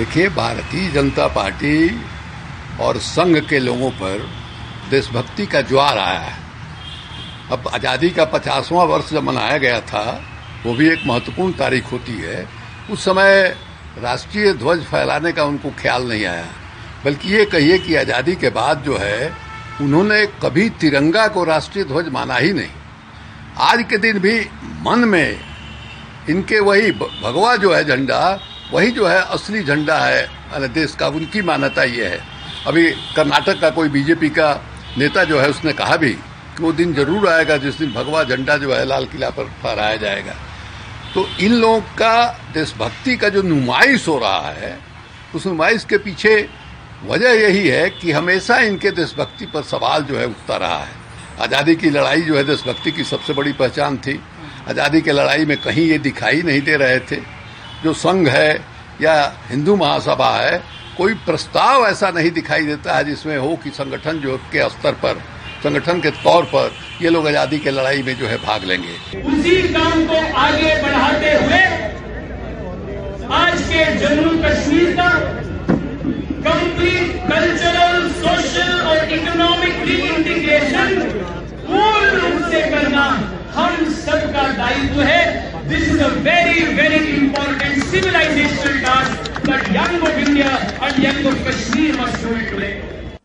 देखिए, भारतीय जनता पार्टी और संघ के लोगों पर देशभक्ति का ज्वार आया है। अब आज़ादी का पचासवां वर्ष जब मनाया गया था, वो भी एक महत्वपूर्ण तारीख होती है। उस समय राष्ट्रीय ध्वज फैलाने का उनको ख्याल नहीं आया। बल्कि ये कहिए कि आज़ादी के बाद जो है, उन्होंने कभी तिरंगा को राष्ट्रीय ध्वज माना ही नहीं। आज के दिन भी मन में इनके वही भगवा जो है झंडा वही जो है असली झंडा है देश का, उनकी मान्यता ये है। अभी कर्नाटक का कोई बीजेपी का नेता जो है, उसने कहा भी कि वो दिन ज़रूर आएगा, जिस दिन भगवा झंडा जो है, लाल किला पर फहराया जाएगा। तो इन लोगों का, देशभक्ति का जो नुमाइश हो रहा है, उस नुमाइश के पीछे वजह यही है कि हमेशा इनके देशभक्ति पर सवाल जो है, उठता रहा है। आज़ादी की लड़ाई जो है, देशभक्ति की सबसे बड़ी पहचान थी। आज़ादी की लड़ाई में कहीं ये दिखाई नहीं दे रहे थे। जो संघ है या हिंदू महासभा है, कोई प्रस्ताव ऐसा नहीं दिखाई देता है जिसमें हो कि संगठन जो के स्तर पर, संगठन के तौर पर ये लोग आज़ादी के लड़ाई में जो है भाग लेंगे। उसी काम को आगे बढ़ाते हुए आज के जम्मू कश्मीर का कंप्लीट कल्चरल, सोशल और इकोनॉमिक इंटीग्रेशन पूर्ण रूप से करना हम सबका दायित्व है। This is a very very important civilisation task that young of India and young of Kashmir must do it today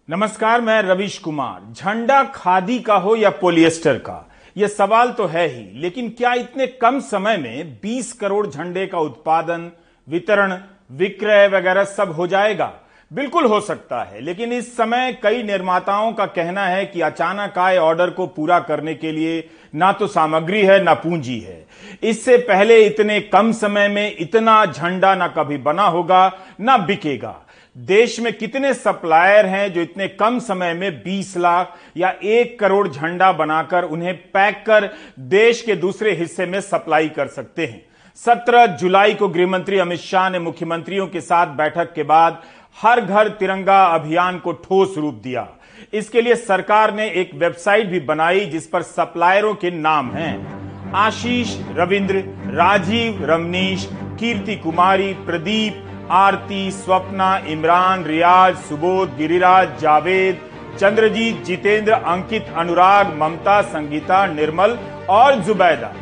नमस्कार, मैं रविश कुमार। झंडा खादी का हो या पोलिएस्टर का? यह सवाल तो है ही, लेकिन क्या इतने कम समय में 20 करोड़ झंडे का उत्पादन, वितरण, विक्रय वगैरह सब हो जाएगा? बिल्कुल हो सकता है, लेकिन इस समय कई निर्माताओं का कहना है कि अचानक आए ऑर्डर को पूरा करने के लिए ना तो सामग्री है, ना पूंजी है। इससे पहले इतने कम समय में इतना झंडा ना कभी बना होगा, ना बिकेगा। देश में कितने सप्लायर हैं जो इतने कम समय में 20 लाख या एक करोड़ झंडा बनाकर उन्हें पैक कर देश के दूसरे हिस्से में सप्लाई कर सकते हैं? 17 जुलाई को गृहमंत्री अमित शाह ने मुख्यमंत्रियों के साथ बैठक के बाद हर घर तिरंगा अभियान को ठोस रूप दिया। इसके लिए सरकार ने एक वेबसाइट भी बनाई जिस पर सप्लायरों के नाम हैं। आशीष, रविंद्र, राजीव रमनीश कीर्ति कुमारी, प्रदीप, आरती, स्वप्ना, इमरान, रियाज, सुबोध, गिरिराज, जावेद, चंद्रजीत, जितेंद्र, अंकित, अनुराग, ममता, संगीता, निर्मल और जुबैदा।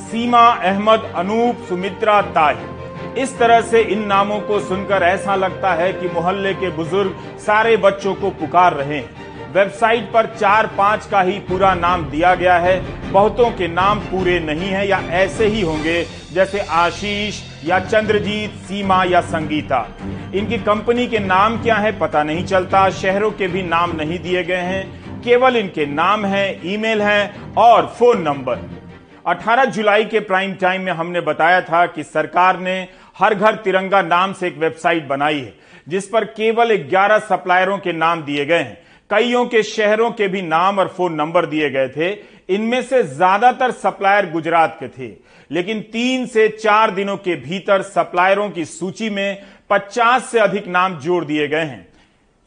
सीमा, अहमद, अनूप, सुमित्रा ताही इस तरह से इन नामों को सुनकर ऐसा लगता है कि मोहल्ले के बुज़ुर्ग सारे बच्चों को पुकार रहे हैं। वेबसाइट पर चार पाँच का ही पूरा नाम दिया गया है। बहुतों के नाम पूरे नहीं है या ऐसे ही होंगे, जैसे आशीष या चंद्रजीत, सीमा या संगीता। इनकी कंपनी के नाम क्या है पता नहीं चलता। शहरों के भी नाम नहीं दिए गए हैं। केवल इनके नाम है, ईमेल है और फ़ोन नंबर। 18 जुलाई के प्राइम टाइम में हमने बताया था कि सरकार ने हर घर तिरंगा नाम से एक वेबसाइट बनाई है, जिस पर केवल 11 सप्लायरों के नाम दिए गए हैं। कईयों के शहरों के भी नाम और फ़ोन नंबर दिए गए थे। इनमें से ज़्यादातर सप्लायर गुजरात के थे, लेकिन तीन से चार दिनों के भीतर सप्लायरों की सूची में 50 से अधिक नाम जोड़ दिए गए हैं।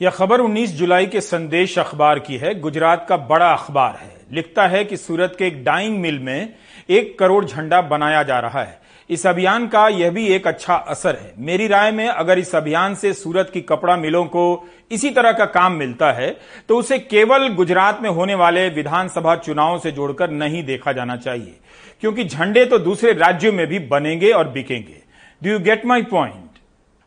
यह खबर 19 जुलाई के संदेश अखबार की है। गुजरात का बड़ा अखबार है। लिखता है कि सूरत के एक डाइंग मिल में एक करोड़ झंडा बनाया जा रहा है। इस अभियान का यह भी एक अच्छा असर है। मेरी राय में अगर इस अभियान से सूरत की कपड़ा मिलों को इसी तरह का काम मिलता है तो उसे केवल गुजरात में होने वाले विधानसभा चुनाव से जोड़कर नहीं देखा जाना चाहिए, क्योंकि झंडे तो दूसरे राज्यों में भी बनेंगे और बिकेंगे। Do you get my point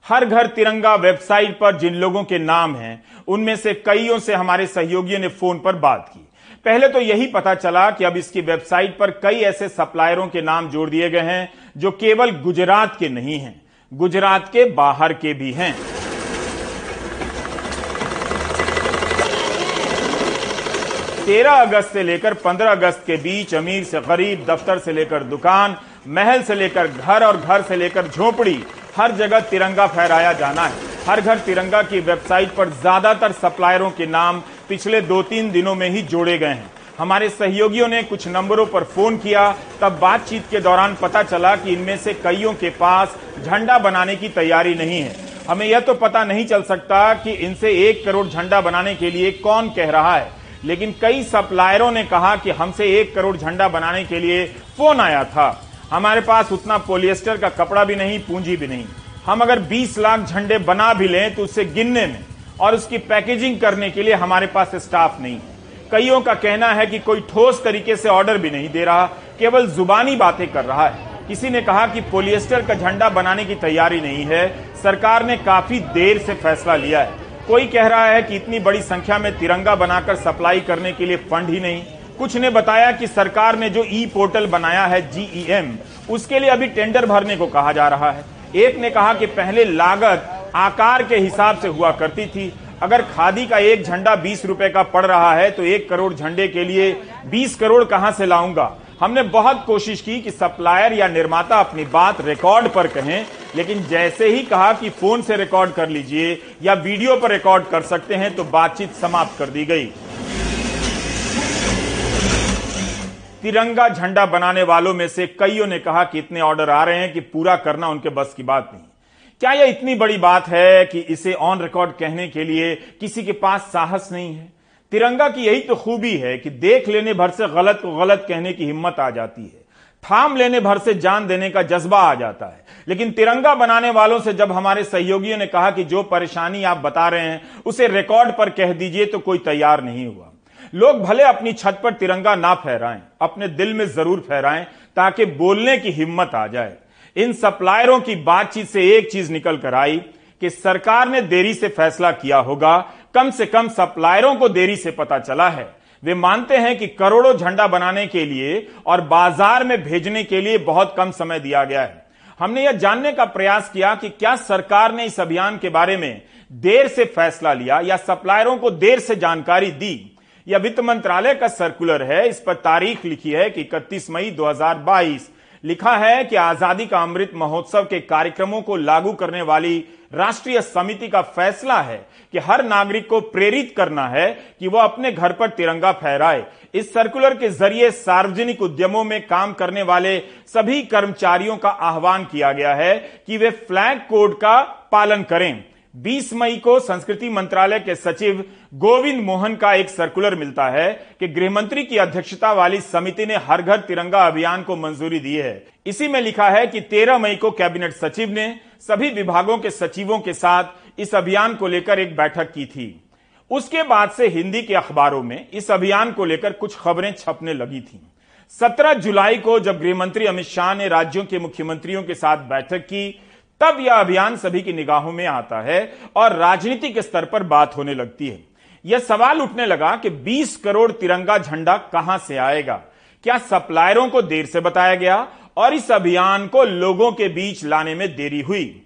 Har Ghar Tiranga website पर जिन लोगों के नाम हैं, उनमें से कईयों से हमारे सहयोगियों ने फ़ोन पर बात की। पहले तो यही पता चला कि अब इसकी वेबसाइट पर कई ऐसे सप्लायरों के नाम जोड़ दिए गए हैं, जो केवल गुजरात के नहीं हैं, गुजरात के बाहर के भी हैं। तेरह अगस्त से लेकर पंद्रह अगस्त के बीच अमीर से गरीब, दफ्तर से लेकर दुकान, महल से लेकर घर और घर से लेकर झोपड़ी, हर जगह तिरंगा फहराया जाना है। हर घर तिरंगा की वेबसाइट पर ज़्यादातर सप्लायरों के नाम पिछले दो तीन दिनों में ही जोड़े गए हैं। हमारे सहयोगियों ने कुछ नंबरों पर फ़ोन किया, तब बातचीत के दौरान पता चला कि इनमें से कईयों के पास झंडा बनाने की तैयारी नहीं है। हमें यह तो पता नहीं चल सकता कि इनसे एक करोड़ झंडा बनाने के लिए कौन कह रहा है। लेकिन कई सप्लायरों ने कहा कि हमसे एक करोड़ झंडा बनाने के लिए फ़ोन आया था। हमारे पास उतना पोलिएस्टर का कपड़ा भी नहीं, पूंजी भी नहीं। हम अगर 20 लाख झंडे बना भी लें तो उसे गिनने में और उसकी पैकेजिंग करने के लिए हमारे पास स्टाफ नहीं है। कईयों का कहना है कि कोई ठोस तरीके से ऑर्डर भी नहीं दे रहा, केवल जुबानी बातें कर रहा है। किसी ने कहा कि पोलिएस्टर का झंडा बनाने की तैयारी नहीं है। सरकार ने काफ़ी देर से फैसला लिया है। कोई कह रहा है कि इतनी बड़ी संख्या में तिरंगा बनाकर सप्लाई करने के लिए फंड ही नहीं। कुछ ने बताया कि सरकार ने जो ई पोर्टल बनाया है जीईएम उसके लिए अभी टेंडर भरने को कहा जा रहा है। एक ने कहा कि पहले लागत आकार के हिसाब से हुआ करती थी। अगर खादी का एक झंडा बीस रुपए का पड़ रहा है तो एक करोड़ झंडे के लिए बीस करोड़ कहाँ से लाऊँगा? हमने बहुत कोशिश की कि सप्लायर या निर्माता अपनी बात रिकॉर्ड पर कहें, लेकिन जैसे ही कहा कि फ़ोन से रिकॉर्ड कर लीजिए या वीडियो पर रिकॉर्ड कर सकते हैं तो बातचीत समाप्त कर दी गई। तिरंगा झंडा बनाने वालों में से कईयों ने कहा कि इतने ऑर्डर आ रहे हैं कि पूरा करना उनके बस की बात नहीं। क्या यह इतनी बड़ी बात है कि इसे ऑन रिकॉर्ड कहने के लिए किसी के पास साहस नहीं है? तिरंगा की यही तो खूबी है कि देख लेने भर से गलत को गलत कहने की हिम्मत आ जाती है। थाम लेने भर से जान देने का जज्बा आ जाता है। लेकिन तिरंगा बनाने वालों से जब हमारे सहयोगियों ने कहा कि जो परेशानी आप बता रहे हैं, उसे रिकॉर्ड पर कह दीजिए तो कोई तैयार नहीं हुआ। लोग भले अपनी छत पर तिरंगा ना फहराएँ, अपने दिल में ज़रूर फहराएँ ताकि बोलने की हिम्मत आ जाए। इन सप्लायरों की बातचीत से एक चीज़ निकल कर आई कि सरकार ने देरी से फैसला किया होगा। कम से कम सप्लायरों को देरी से पता चला है। वे मानते हैं कि करोड़ों झंडा बनाने के लिए और बाज़ार में भेजने के लिए बहुत कम समय दिया गया है। हमने यह जानने का प्रयास किया कि क्या सरकार ने इस अभियान के बारे में देर से फैसला लिया या सप्लायरों को देर से जानकारी दी। यह वित्त मंत्रालय का सर्कुलर है। इस पर तारीख लिखी है कि इकतीस मई 2022 लिखा है कि आज़ादी का अमृत महोत्सव के कार्यक्रमों को लागू करने वाली राष्ट्रीय समिति का फैसला है कि हर नागरिक को प्रेरित करना है कि वह अपने घर पर तिरंगा फहराए। इस सर्कुलर के ज़रिए सार्वजनिक उद्यमों में काम करने वाले सभी कर्मचारियों का आह्वान किया गया है कि वे फ्लैग कोड का पालन करें। 20 मई को संस्कृति मंत्रालय के सचिव गोविंद मोहन का एक सर्कुलर मिलता है कि गृहमंत्री की अध्यक्षता वाली समिति ने हर घर तिरंगा अभियान को मंजूरी दी है। इसी में लिखा है कि 13 मई को कैबिनेट सचिव ने सभी विभागों के सचिवों के साथ इस अभियान को लेकर एक बैठक की थी। उसके बाद से हिंदी के अखबारों में इस अभियान को लेकर कुछ खबरें छपने लगी थी। 17 जुलाई को जब गृहमंत्री अमित शाह ने राज्यों के मुख्यमंत्रियों के साथ बैठक की तब यह अभियान सभी की निगाहों में आता है और राजनीतिक स्तर पर बात होने लगती है। यह सवाल उठने लगा कि 20 करोड़ तिरंगा झंडा कहाँ से आएगा? क्या सप्लायरों को देर से बताया गया और इस अभियान को लोगों के बीच लाने में देरी हुई?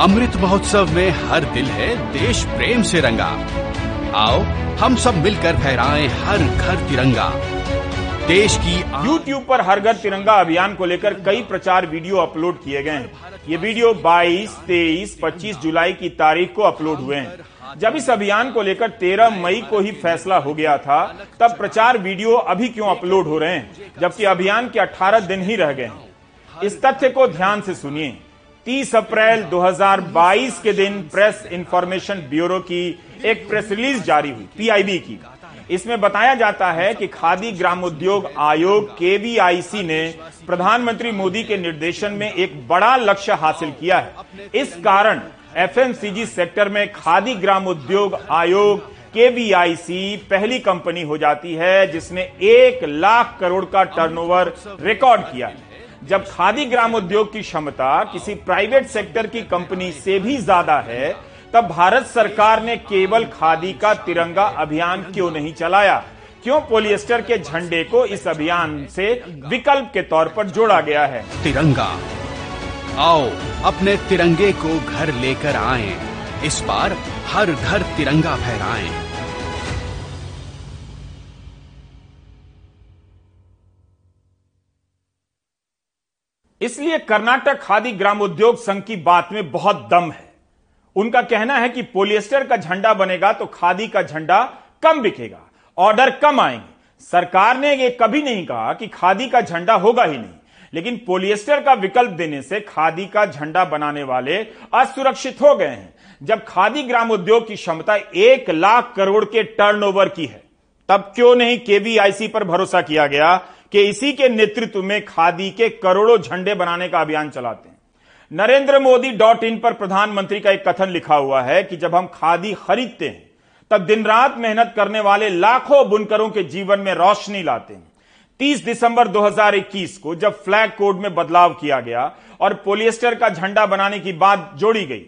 अमृत महोत्सव में हर दिल है देश प्रेम से रंगा। आओ, हम सब मिलकर फहराएँ हर घर तिरंगा। देश की YouTube पर हर घर तिरंगा अभियान को लेकर कई प्रचार वीडियो अपलोड किए गए हैं। ये वीडियो 22, 23, 25 जुलाई की तारीख को अपलोड हुए हैं। जब इस अभियान को लेकर 13 मई को ही फैसला हो गया था तब प्रचार वीडियो अभी क्यों अपलोड हो रहे हैं जबकि अभियान के 18 दिन ही रह गए हैं। इस तथ्य को ध्यान से सुनिए। 30 अप्रैल 2022 के दिन प्रेस इंफॉर्मेशन ब्यूरो की एक प्रेस रिलीज़ जारी हुई पीआईबी की। इसमें बताया जाता है कि खादी ग्रामोद्योग आयोग केवीआईसी ने प्रधानमंत्री मोदी के निर्देशन में एक बड़ा लक्ष्य हासिल किया है। इस कारण एफएमसीजी सेक्टर में खादी ग्रामोद्योग आयोग केवीआईसी पहली कंपनी हो जाती है, जिसने एक लाख करोड़ का टर्नओवर रिकॉर्ड किया है। जब खादी ग्रामोद्योग की क्षमता किसी प्राइवेट सेक्टर की कंपनी से भी ज़्यादा है तब भारत सरकार ने केवल खादी का तिरंगा अभियान क्यों नहीं चलाया? क्यों पोलिएस्टर के झंडे को इस अभियान से विकल्प के तौर पर जोड़ा गया है? तिरंगा। आओ अपने तिरंगे को घर लेकर आए। इस बार हर घर तिरंगा फहराएँ। इसलिए कर्नाटक खादी ग्रामोद्योग संघ की बात में बहुत दम है। उनका कहना है कि पोलिएस्टर का झंडा बनेगा तो खादी का झंडा कम बिकेगा, ऑर्डर कम आएँगे। सरकार ने यह कभी नहीं कहा कि खादी का झंडा होगा ही नहीं, लेकिन पोलिएस्टर का विकल्प देने से खादी का झंडा बनाने वाले असुरक्षित हो गए हैं। जब खादी ग्राम उद्योग की क्षमता एक लाख करोड़ के टर्नओवर की है, तब क्यों नहीं केवीआईसी पर भरोसा किया गया कि इसी के नेतृत्व में खादी के करोड़ों झंडे बनाने का अभियान चलाते हैं? नरेंद्र मोदी डॉट इन पर प्रधानमंत्री का एक कथन लिखा हुआ है कि जब हम खादी खरीदते हैं, तब दिन रात मेहनत करने वाले लाखों बुनकरों के जीवन में रोशनी लाते हैं। 30 दिसंबर 2021 को जब फ्लैग कोड में बदलाव किया गया और पोलिएस्टर का झंडा बनाने की बात जोड़ी गई,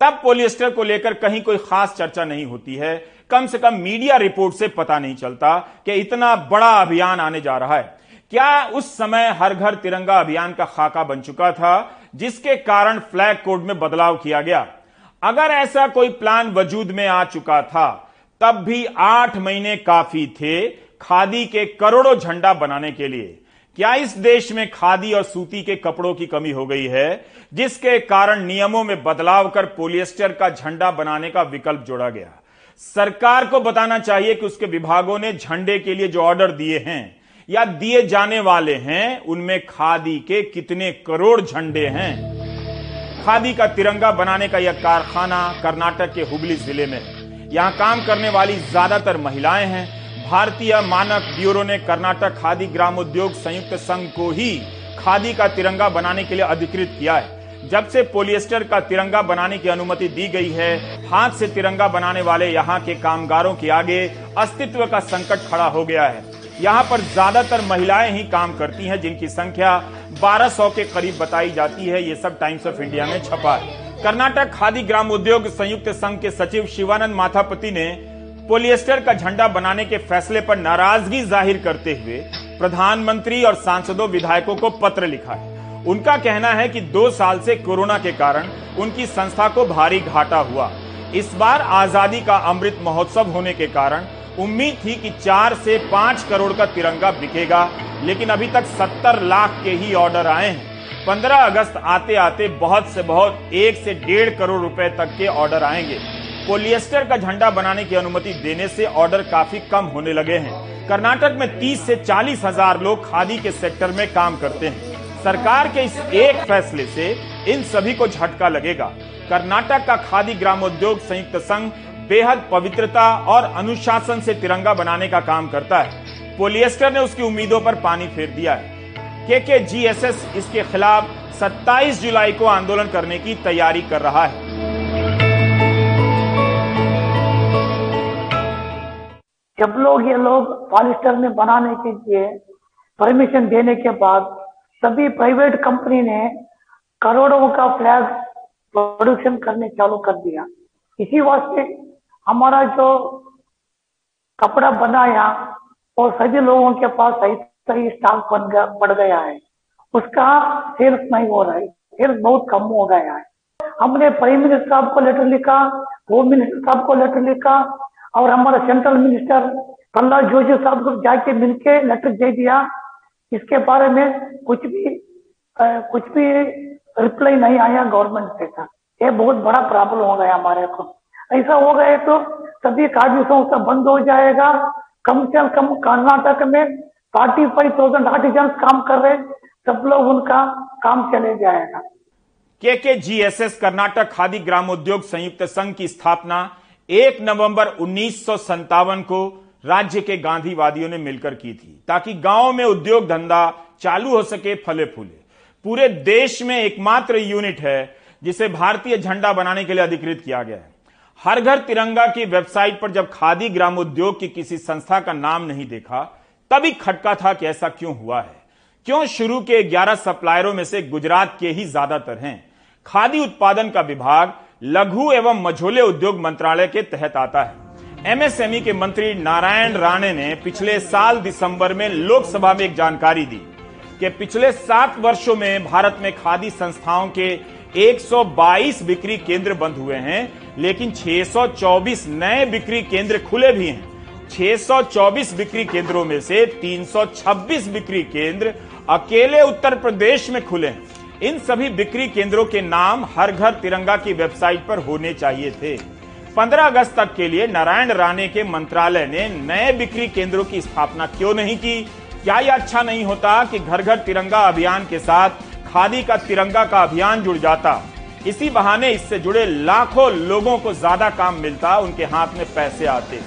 तब पोलिएस्टर को लेकर कहीं कोई खास चर्चा नहीं होती है। कम से कम मीडिया रिपोर्ट से पता नहीं चलता कि इतना बड़ा अभियान आने जा रहा है। क्या उस समय हर घर तिरंगा अभियान का खाका बन चुका था, जिसके कारण फ्लैग कोड में बदलाव किया गया? अगर ऐसा कोई प्लान वजूद में आ चुका था, तब भी आठ महीने काफ़ी थे खादी के करोड़ों झंडा बनाने के लिए। क्या इस देश में खादी और सूती के कपड़ों की कमी हो गई है, जिसके कारण नियमों में बदलाव कर पोलिएस्टर का झंडा बनाने का विकल्प जोड़ा गया? सरकार को बताना चाहिए कि उसके विभागों ने झंडे के लिए जो ऑर्डर दिए हैं या दिए जाने वाले हैं, उनमें खादी के कितने करोड़ झंडे हैं। खादी का तिरंगा बनाने का यह कारखाना कर्नाटक के हुगली ज़िले में यहाँ काम करने वाली ज़्यादातर महिलाएँ हैं। भारतीय मानक ब्यूरो ने कर्नाटक खादी ग्राम उद्योग संयुक्त संघ को ही खादी का तिरंगा बनाने के लिए अधिकृत किया है। जब से पोलिएस्टर का तिरंगा बनाने की अनुमति दी गई है, हाथ से तिरंगा बनाने वाले यहाँ के कामगारों के आगे अस्तित्व का संकट खड़ा हो गया है। यहाँ पर ज़्यादातर महिलाएँ ही काम करती हैं, जिनकी संख्या 1200 के करीब बताई जाती है। ये सब टाइम्स ऑफ़ इंडिया में छपा है। कर्नाटक खादी ग्राम उद्योग संयुक्त संघ के सचिव शिवानंद माथापति ने पोलिएस्टर का झंडा बनाने के फैसले पर नाराज़गी ज़ाहिर करते हुए प्रधानमंत्री और सांसदों विधायकों को पत्र लिखा है। उनका कहना है कि दो साल से कोरोना के कारण उनकी संस्था को भारी घाटा हुआ। इस बार आज़ादी का अमृत महोत्सव होने के कारण उम्मीद थी कि चार से पाँच करोड़ का तिरंगा बिकेगा, लेकिन अभी तक सत्तर लाख के ही ऑर्डर आए हैं। पंद्रह अगस्त आते आते बहुत से बहुत एक से डेढ़ करोड़ रुपए तक के ऑर्डर आएँगे। पोलिएस्टर का झंडा बनाने की अनुमति देने से ऑर्डर काफ़ी कम होने लगे हैं। कर्नाटक में 30 से चालीस हज़ार लोग खादी के सेक्टर में काम करते हैं। सरकार के इस एक फैसले से इन सभी को झटका लगेगा। कर्नाटक का खादी ग्रामोद्योग संयुक्त संघ बेहद पवित्रता और अनुशासन से तिरंगा बनाने का काम करता है। पोलियस्टर ने उसकी उम्मीदों पर पानी फेर दिया है। के के जी एस एस इसके खिलाफ 27 जुलाई को आंदोलन करने की तैयारी कर रहा है। जब लोग ये लोग पॉलिस्टर में बनाने के लिए परमिशन देने के बाद सभी प्राइवेट कंपनी ने करोड़ों का फ्लैग प्रोडक्शन करने चालू कर दिया। इसी वास्ते हमारा जो कपड़ा बनाया और सभी लोगों के पास सही सही स्टॉक बन गया बढ़ गया है। उसका सेल्स नहीं हो रहा है। सेल्स बहुत कम हो गया है। हमने प्राइम मिनिस्टर साहब को लेटर लिखा होम मिनिस्टर साहब को लेटर लिखा और हमारा सेंट्रल मिनिस्टर प्रहलाद जोशी साहब को जाके मिलके लेटर दे दिया। इसके बारे में कुछ भी आ, कुछ भी रिप्लाई नहीं आया गवर्नमेंट से था। ये बहुत बड़ा प्रॉब्लम हो गया हमारे को। ऐसा हो गए तो सभी कार्य संस्था बंद हो जाएगा। कम से कम कर्नाटक में फोर्टी फाइव थाउज़ेंड आर्टिजन काम कर रहे, सब लोग उनका काम चले जाएगा। K K G S S Karnataka Khadi Gramodyoga Samyukta Sangha की स्थापना एक नवंबर उन्नीस को राज्य के गांधीवादियों ने मिलकर की थी, ताकि गाँव में उद्योग धंधा चालू हो सके फले फूले। पूरे देश में एकमात्र यूनिट है, जिसे भारतीय झंडा बनाने के लिए अधिकृत किया गया है। हर घर तिरंगा की वेबसाइट पर जब खादी ग्राम उद्योग की किसी संस्था का नाम नहीं देखा, तभी खटका था कि ऐसा क्यों हुआ है। क्यों शुरू के 11 सप्लायरों में से गुजरात के ही ज़्यादातर हैं? खादी उत्पादन का विभाग लघु एवं मझोले उद्योग मंत्रालय के तहत आता है। एमएसएमई के मंत्री नारायण राणे ने पिछले साल दिसंबर में लोकसभा में एक जानकारी दी कि पिछले सात वर्षों में भारत में खादी संस्थाओं के 122 बिक्री केंद्र बंद हुए हैं लेकिन 624 नए बिक्री केंद्र खुले भी हैं। 624 बिक्री केंद्रों में से 326 बिक्री केंद्र अकेले उत्तर प्रदेश में खुले हैं। इन सभी बिक्री केंद्रों के नाम हर घर तिरंगा की वेबसाइट पर होने चाहिए थे। 15 अगस्त तक के लिए नारायण राणे के मंत्रालय ने नए बिक्री केंद्रों की स्थापना क्यों नहीं की? क्या यह अच्छा नहीं होता कि घर घर तिरंगा अभियान के साथ खादी का तिरंगा का अभियान जुड़ जाता? इसी बहाने इससे जुड़े लाखों लोगों को ज़्यादा काम मिलता, उनके हाथ में पैसे आते।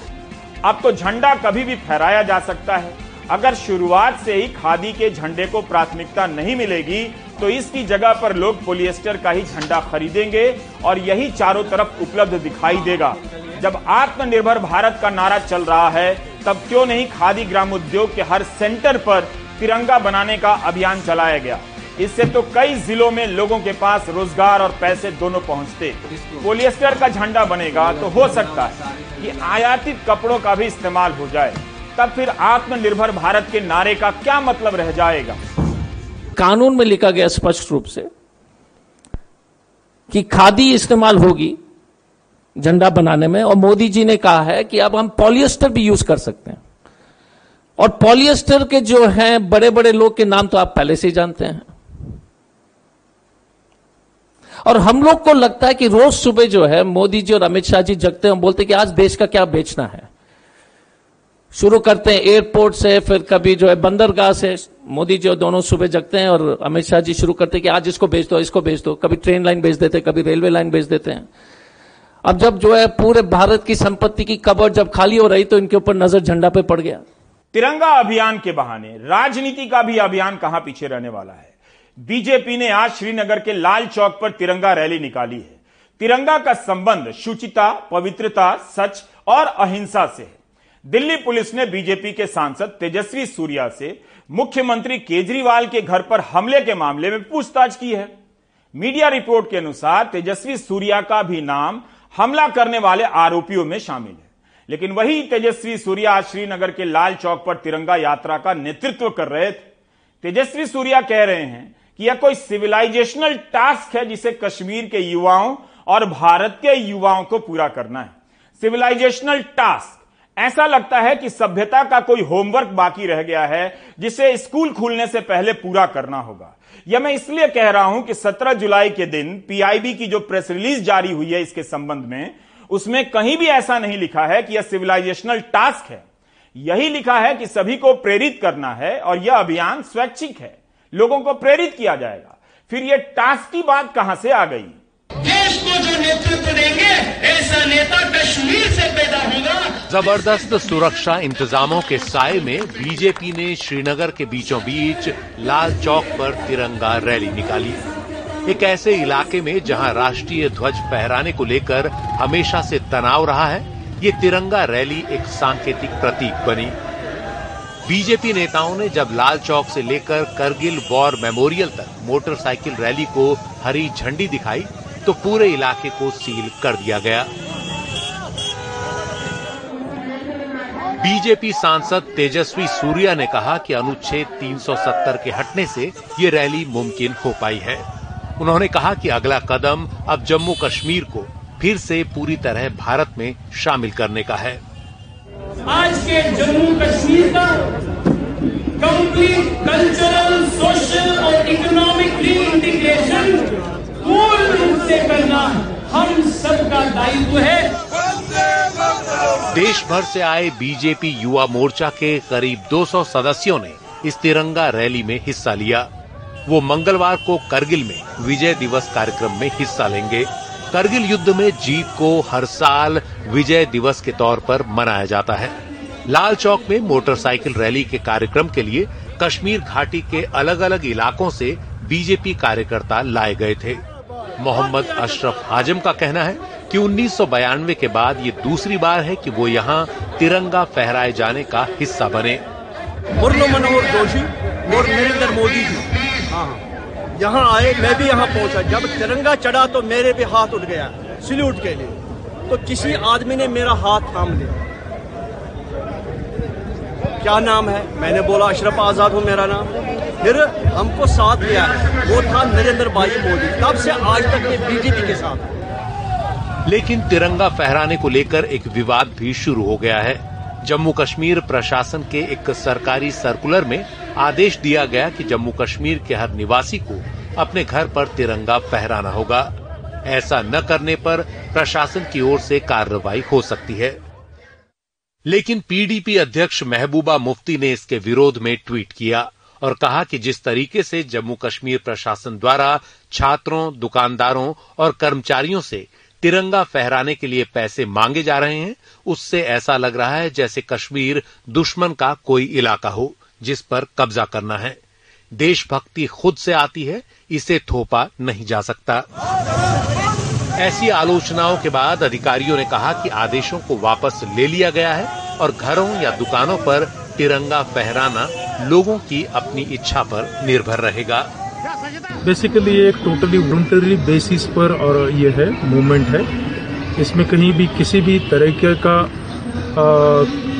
अब तो झंडा कभी भी फहराया जा सकता है। अगर शुरुआत से ही खादी के झंडे को प्राथमिकता नहीं मिलेगी तो इसकी जगह पर लोग पोलिएस्टर का ही झंडा खरीदेंगे और यही चारों तरफ़ उपलब्ध दिखाई देगा। जब आत्मनिर्भर भारत का नारा चल रहा है, तब क्यों नहीं खादी ग्राम उद्योग के हर सेंटर पर तिरंगा बनाने का अभियान चलाया गया? इससे तो कई जिलों में लोगों के पास रोज़गार और पैसे दोनों पहुँचते। पोलिएस्टर का झंडा बनेगा तो हो सकता है कि आयातित कपड़ों का भी इस्तेमाल हो जाए। तब फिर आत्मनिर्भर भारत के नारे का क्या मतलब रह जाएगा? कानून में लिखा गया स्पष्ट रूप से कि खादी इस्तेमाल होगी झंडा बनाने में, और मोदी जी ने कहा है कि अब हम पॉलिएस्टर भी यूज़ कर सकते हैं। और पॉलिएस्टर के जो हैं बड़े बड़े लोग के नाम तो आप पहले से ही जानते हैं। और हम लोग को लगता है कि रोज सुबह जो है, मोदी जी और अमित शाह जी जगते हैं बोलते हैं कि आज देश का क्या बेचना है। शुरू करते हैं एयरपोर्ट से, फिर कभी जो है बंदरगाह से, मोदी जी और दोनों सुबह जगते हैं और अमित शाह जी शुरू करते हैं कि आज इसको बेच दो, इसको बेच दो। कभी ट्रेन लाइन बेच देते हैं, कभी रेलवे लाइन बेच देते हैं। अब जब जो है पूरे भारत की संपत्ति की कबर जब खाली हो रही तो इनके ऊपर नज़र झंडा पे पड़ गया। तिरंगा अभियान के बहाने राजनीति का भी अभियान कहाँ पीछे रहने वाला है? बीजेपी ने आज श्रीनगर के लाल चौक पर तिरंगा रैली निकाली है। तिरंगा का संबंध शुचिता, पवित्रता, सच और अहिंसा से है। दिल्ली पुलिस ने बीजेपी के सांसद तेजस्वी सूर्या से मुख्यमंत्री केजरीवाल के घर पर हमले के मामले में पूछताछ की है। मीडिया रिपोर्ट के अनुसार तेजस्वी सूर्या का भी नाम हमला करने वाले आरोपियों में शामिल है। लेकिन वही तेजस्वी सूर्या आज श्रीनगर के लाल चौक पर तिरंगा यात्रा का नेतृत्व कर रहे थे। तेजस्वी सूर्या कह रहे हैं कि यह कोई सिविलाइजेशनल टास्क है जिसे कश्मीर के युवाओं और भारत के युवाओं को पूरा करना है। सिविलाइजेशनल टास्क ऐसा लगता है कि सभ्यता का कोई होमवर्क बाकी रह गया है, जिसे स्कूल खुलने से पहले पूरा करना होगा। यह मैं इसलिए कह रहा हूँ कि 17 जुलाई के दिन पीआईबी की जो प्रेस रिलीज़ जारी हुई है इसके संबंध में, उसमें कहीं भी ऐसा नहीं लिखा है कि यह सिविलाइजेशनल टास्क है। यही लिखा है कि सभी को प्रेरित करना है और यह अभियान स्वैच्छिक है। लोगों को प्रेरित किया जाएगा। फिर ये टास्क की बात कहाँ से आ गई? देश को जो नेतृत्व देंगे ऐसा नेता कश्मीर से पैदा होगा। ज़बरदस्त सुरक्षा इंतजामों के साय में बीजेपी ने श्रीनगर के बीचों बीच लाल चौक पर तिरंगा रैली निकाली। एक ऐसे इलाके में जहाँ राष्ट्रीय ध्वज फहराने को लेकर हमेशा से तनाव रहा है ये तिरंगा रैली एक सांकेतिक प्रतीक बनी। बीजेपी नेताओं ने जब लाल चौक से लेकर करगिल वॉर मेमोरियल तक मोटरसाइकिल रैली को हरी झंडी दिखाई तो पूरे इलाके को सील कर दिया गया। बीजेपी सांसद तेजस्वी सूर्या ने कहा कि अनुच्छेद 370 के हटने से ये रैली मुमकिन हो पाई है। उन्होंने कहा कि अगला कदम अब जम्मू कश्मीर को फिर से पूरी तरह भारत में शामिल करने का है। आज के जम्मू कश्मीर का कंप्लीट कल्चरल सोशल और इकोनॉमिक रीइंटीग्रेशन पूर्ण रूप से करना हम सबका दायित्व है। देश भर से आए बीजेपी युवा मोर्चा के करीब 200 सदस्यों ने इस तिरंगा रैली में हिस्सा लिया। वो मंगलवार को करगिल में विजय दिवस कार्यक्रम में हिस्सा लेंगे। करगिल युद्ध में जीत को हर साल विजय दिवस के तौर पर मनाया जाता है। लाल चौक में मोटरसाइकिल रैली के कार्यक्रम के लिए कश्मीर घाटी के अलग अलग इलाकों से बीजेपी कार्यकर्ता लाए गए थे। मोहम्मद अशरफ आज़म का कहना है कि उन्नीस के बाद ये दूसरी बार है कि वो यहाँ तिरंगा फहराए जाने का हिस्सा बने। मुरली मनोहर जोशी और नरेंद्र मोदी जी। हाँ। यहाँ आए, मैं भी यहाँ पहुँचा। जब तिरंगा चढ़ा तो मेरे भी हाथ उठ गया, सल्यूट के लिए। तो किसी आदमी ने मेरा हाथ थाम लिया। क्या नाम है? मैंने बोला, अशरफ आज़ाद हूँ, मेरा नाम। फिर हमको साथ लिया। वो था नरेंद्र भाई मोदी। तब से आज तक ये बीजेपी के साथ लेकिन तिरंगा फहराने को लेकर एक विवाद भी शुरू हो गया है। जम्मू कश्मीर प्रशासन के एक सरकारी सर्कुलर में आदेश दिया गया कि जम्मू कश्मीर के हर निवासी को अपने घर पर तिरंगा फहराना होगा। ऐसा न करने पर प्रशासन की ओर से कार्रवाई हो सकती है। लेकिन पीडीपी अध्यक्ष महबूबा मुफ्ती ने इसके विरोध में ट्वीट किया और कहा कि जिस तरीके से जम्मू कश्मीर प्रशासन द्वारा छात्रों, दुकानदारों और कर्मचारियों से तिरंगा फहराने के लिए पैसे मांगे जा रहे हैं, उससे ऐसा लग रहा है जैसे कश्मीर दुश्मन का कोई इलाका हो, जिस पर कब्जा करना है। देशभक्ति खुद से आती है, इसे थोपा नहीं जा सकता। ऐसी आलोचनाओं के बाद अधिकारियों ने कहा कि आदेशों को वापस ले लिया गया है और घरों या दुकानों पर तिरंगा फहराना लोगों की अपनी इच्छा पर निर्भर रहेगा। बेसिकली एक टोटली वॉलंटरी बेसिस पर और ये है मूवमेंट है। इसमें कहीं भी किसी भी तरीके का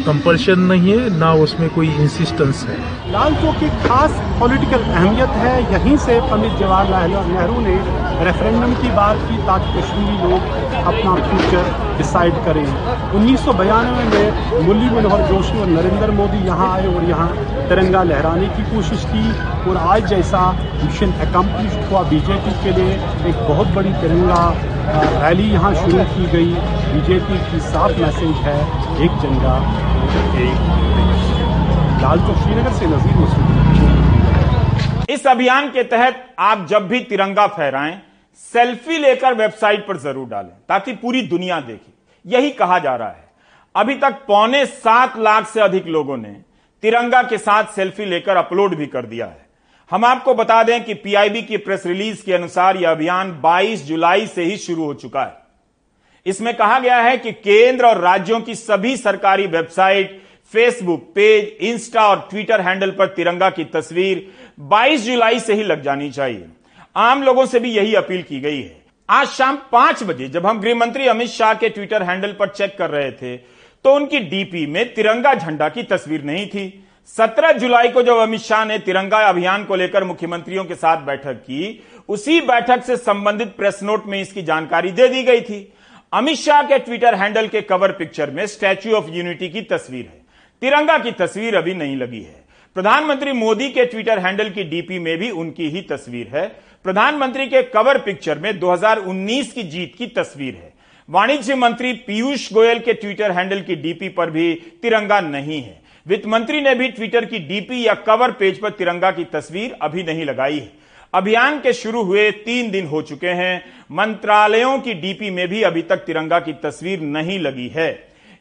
कंपल्शन नहीं है, ना उसमें कोई इंसिस्टेंस है। लाल चौक की खास पॉलिटिकल अहमियत है। यहीं से पंडित जवाहरलाल नेहरू ने रेफरेंडम की बात की ताकि कश्मीरी लोग अपना फ्यूचर डिसाइड करें। उन्नीस सौ बयानवे में मुरली मनोहर जोशी और नरेंद्र मोदी यहाँ आए और यहाँ तिरंगा लहराने की कोशिश की और आज जैसा मिशन एकम्प्लिश हुआ बीजेपी के लिए, एक बहुत बड़ी तिरंगा रैली यहाँ शुरू की गई। बीजेपी की साफ़ मैसेज है, एक जंगा। लाल चौक श्रीनगर से नजीर मसूद इस अभियान के तहत आप जब भी तिरंगा फहराएँ सेल्फी लेकर वेबसाइट पर ज़रूर डालें ताकि पूरी दुनिया देखे यही कहा जा रहा है अभी तक पौने सात लाख से अधिक लोगों ने तिरंगा के साथ सेल्फी लेकर अपलोड भी कर दिया है हम आपको बता दें कि पीआईबी की प्रेस रिलीज़ के अनुसार यह अभियान 22 जुलाई से ही शुरू हो चुका है इसमें कहा गया है कि केंद्र और राज्यों की सभी सरकारी वेबसाइट, फेसबुक पेज, इंस्टा और ट्विटर हैंडल पर तिरंगा की तस्वीर 22 जुलाई से ही लग जानी चाहिए। आम लोगों से भी यही अपील की गई है। आज शाम पाँच बजे जब हम गृह मंत्री अमित शाह के ट्विटर हैंडल पर चेक कर रहे थे तो उनकी डीपी में तिरंगा झंडा की तस्वीर नहीं थी। 17 जुलाई को जब अमित शाह ने तिरंगा अभियान को लेकर मुख्यमंत्रियों के साथ बैठक की, उसी बैठक से संबंधित प्रेस नोट में इसकी जानकारी दे दी गई थी। अमित शाह के ट्विटर हैंडल के कवर पिक्चर में स्टैच्यू ऑफ़ यूनिटी की तस्वीर है। तिरंगा की तस्वीर अभी नहीं लगी है। प्रधानमंत्री मोदी के ट्विटर हैंडल की डीपी में भी उनकी ही तस्वीर है। प्रधानमंत्री के कवर पिक्चर में 2019 की जीत की तस्वीर है। वाणिज्य मंत्री पीयूष गोयल के ट्विटर हैंडल की डीपी पर भी तिरंगा नहीं है। वित्त मंत्री ने भी ट्विटर की डीपी या कवर पेज पर तिरंगा की तस्वीर अभी नहीं लगाई है। अभियान के शुरू हुए तीन दिन हो चुके हैं। मंत्रालयों की डीपी में भी अभी तक तिरंगा की तस्वीर नहीं लगी है।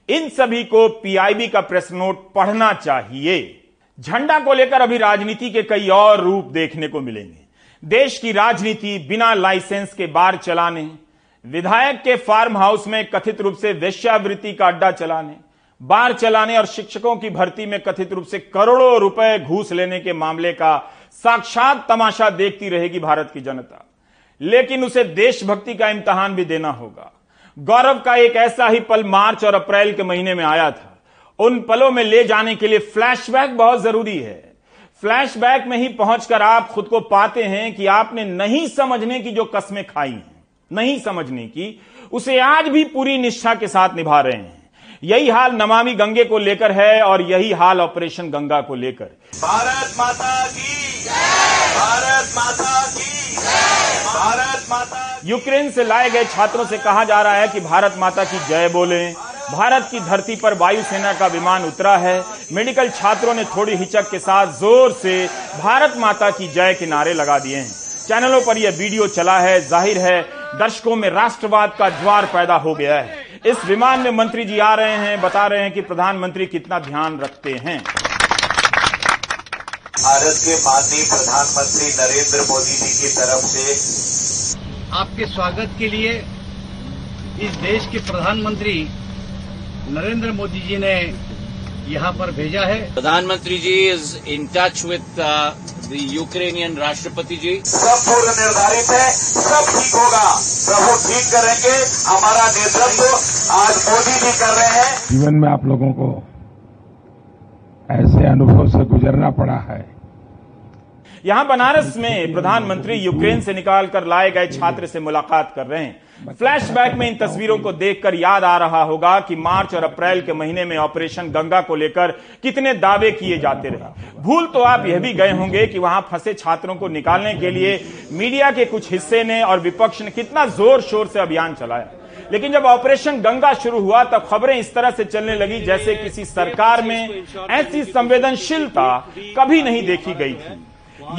इन सभी को पीआईबी का प्रेस नोट पढ़ना चाहिए। झंडा को लेकर अभी राजनीति के कई और रूप देखने को मिलेंगे। देश की राजनीति बिना लाइसेंस के बार चलाने, विधायक के फार्म हाउस में कथित रूप से वेश्यावृत्ति का अड्डा चलाने, बार चलाने और शिक्षकों की भर्ती में कथित रूप से करोड़ों रुपए घूस लेने के मामले का साक्षात तमाशा देखती रहेगी भारत की जनता। लेकिन उसे देशभक्ति का इम्तहान भी देना होगा। गौरव का एक ऐसा ही पल मार्च और अप्रैल के महीने में आया था। उन पलों में ले जाने के लिए फ्लैशबैक बहुत ज़रूरी है। फ्लैशबैक में ही पहुंचकर आप खुद को पाते हैं कि आपने नहीं समझने की जो कस्में खाई हैं, नहीं समझने की, उसे आज भी पूरी निष्ठा के साथ निभा रहे हैं। यही हाल नमामि गंगे को लेकर है और यही हाल ऑपरेशन गंगा को लेकर। भारत माता की भारत माता की भारत माता यूक्रेन से लाए गए छात्रों से कहा जा रहा है कि भारत माता की जय बोले। भारत की धरती पर वायुसेना का विमान उतरा है। मेडिकल छात्रों ने थोड़ी हिचक के साथ ज़ोर से भारत माता की जय के नारे लगा दिए हैं। चैनलों पर यह वीडियो चला है ज़ाहिर है दर्शकों में राष्ट्रवाद का ज्वार पैदा हो गया है। इस विमान में मंत्री जी आ रहे हैं बता रहे हैं कि प्रधानमंत्री कितना ध्यान रखते हैं। भारत के माननीय प्रधानमंत्री नरेंद्र मोदी जी की तरफ़ से आपके स्वागत के लिए इस देश के प्रधानमंत्री नरेंद्र मोदी जी ने यहाँ पर भेजा है। प्रधानमंत्री ji is in touch with the Ukrainian राष्ट्रपति जी सब पूर्व निर्धारित है सब ठीक होगा। प्रभु ठीक करेंगे हमारा नेतृत्व आज मोदी जी कर रहे हैं। जीवन में आप लोगों को ऐसे अनुभव से गुजरना पड़ा है। यहाँ बनारस में प्रधानमंत्री यूक्रेन से निकालकर लाए गए छात्र से मुलाकात कर रहे हैं। फ्लैशबैक में इन तस्वीरों को देखकर याद आ रहा होगा कि मार्च और अप्रैल के महीने में ऑपरेशन गंगा को लेकर कितने दावे किए जाते रहे। भूल तो आप यह भी गए होंगे कि वहाँ फंसे छात्रों को निकालने के लिए मीडिया के कुछ हिस्से ने और विपक्ष ने कितना ज़ोर शोर से अभियान चलाया। लेकिन जब ऑपरेशन गंगा शुरू हुआ, तब खबरें इस तरह से चलने लगी जैसे किसी सरकार में ऐसी संवेदनशीलता कभी नहीं देखी गई थी।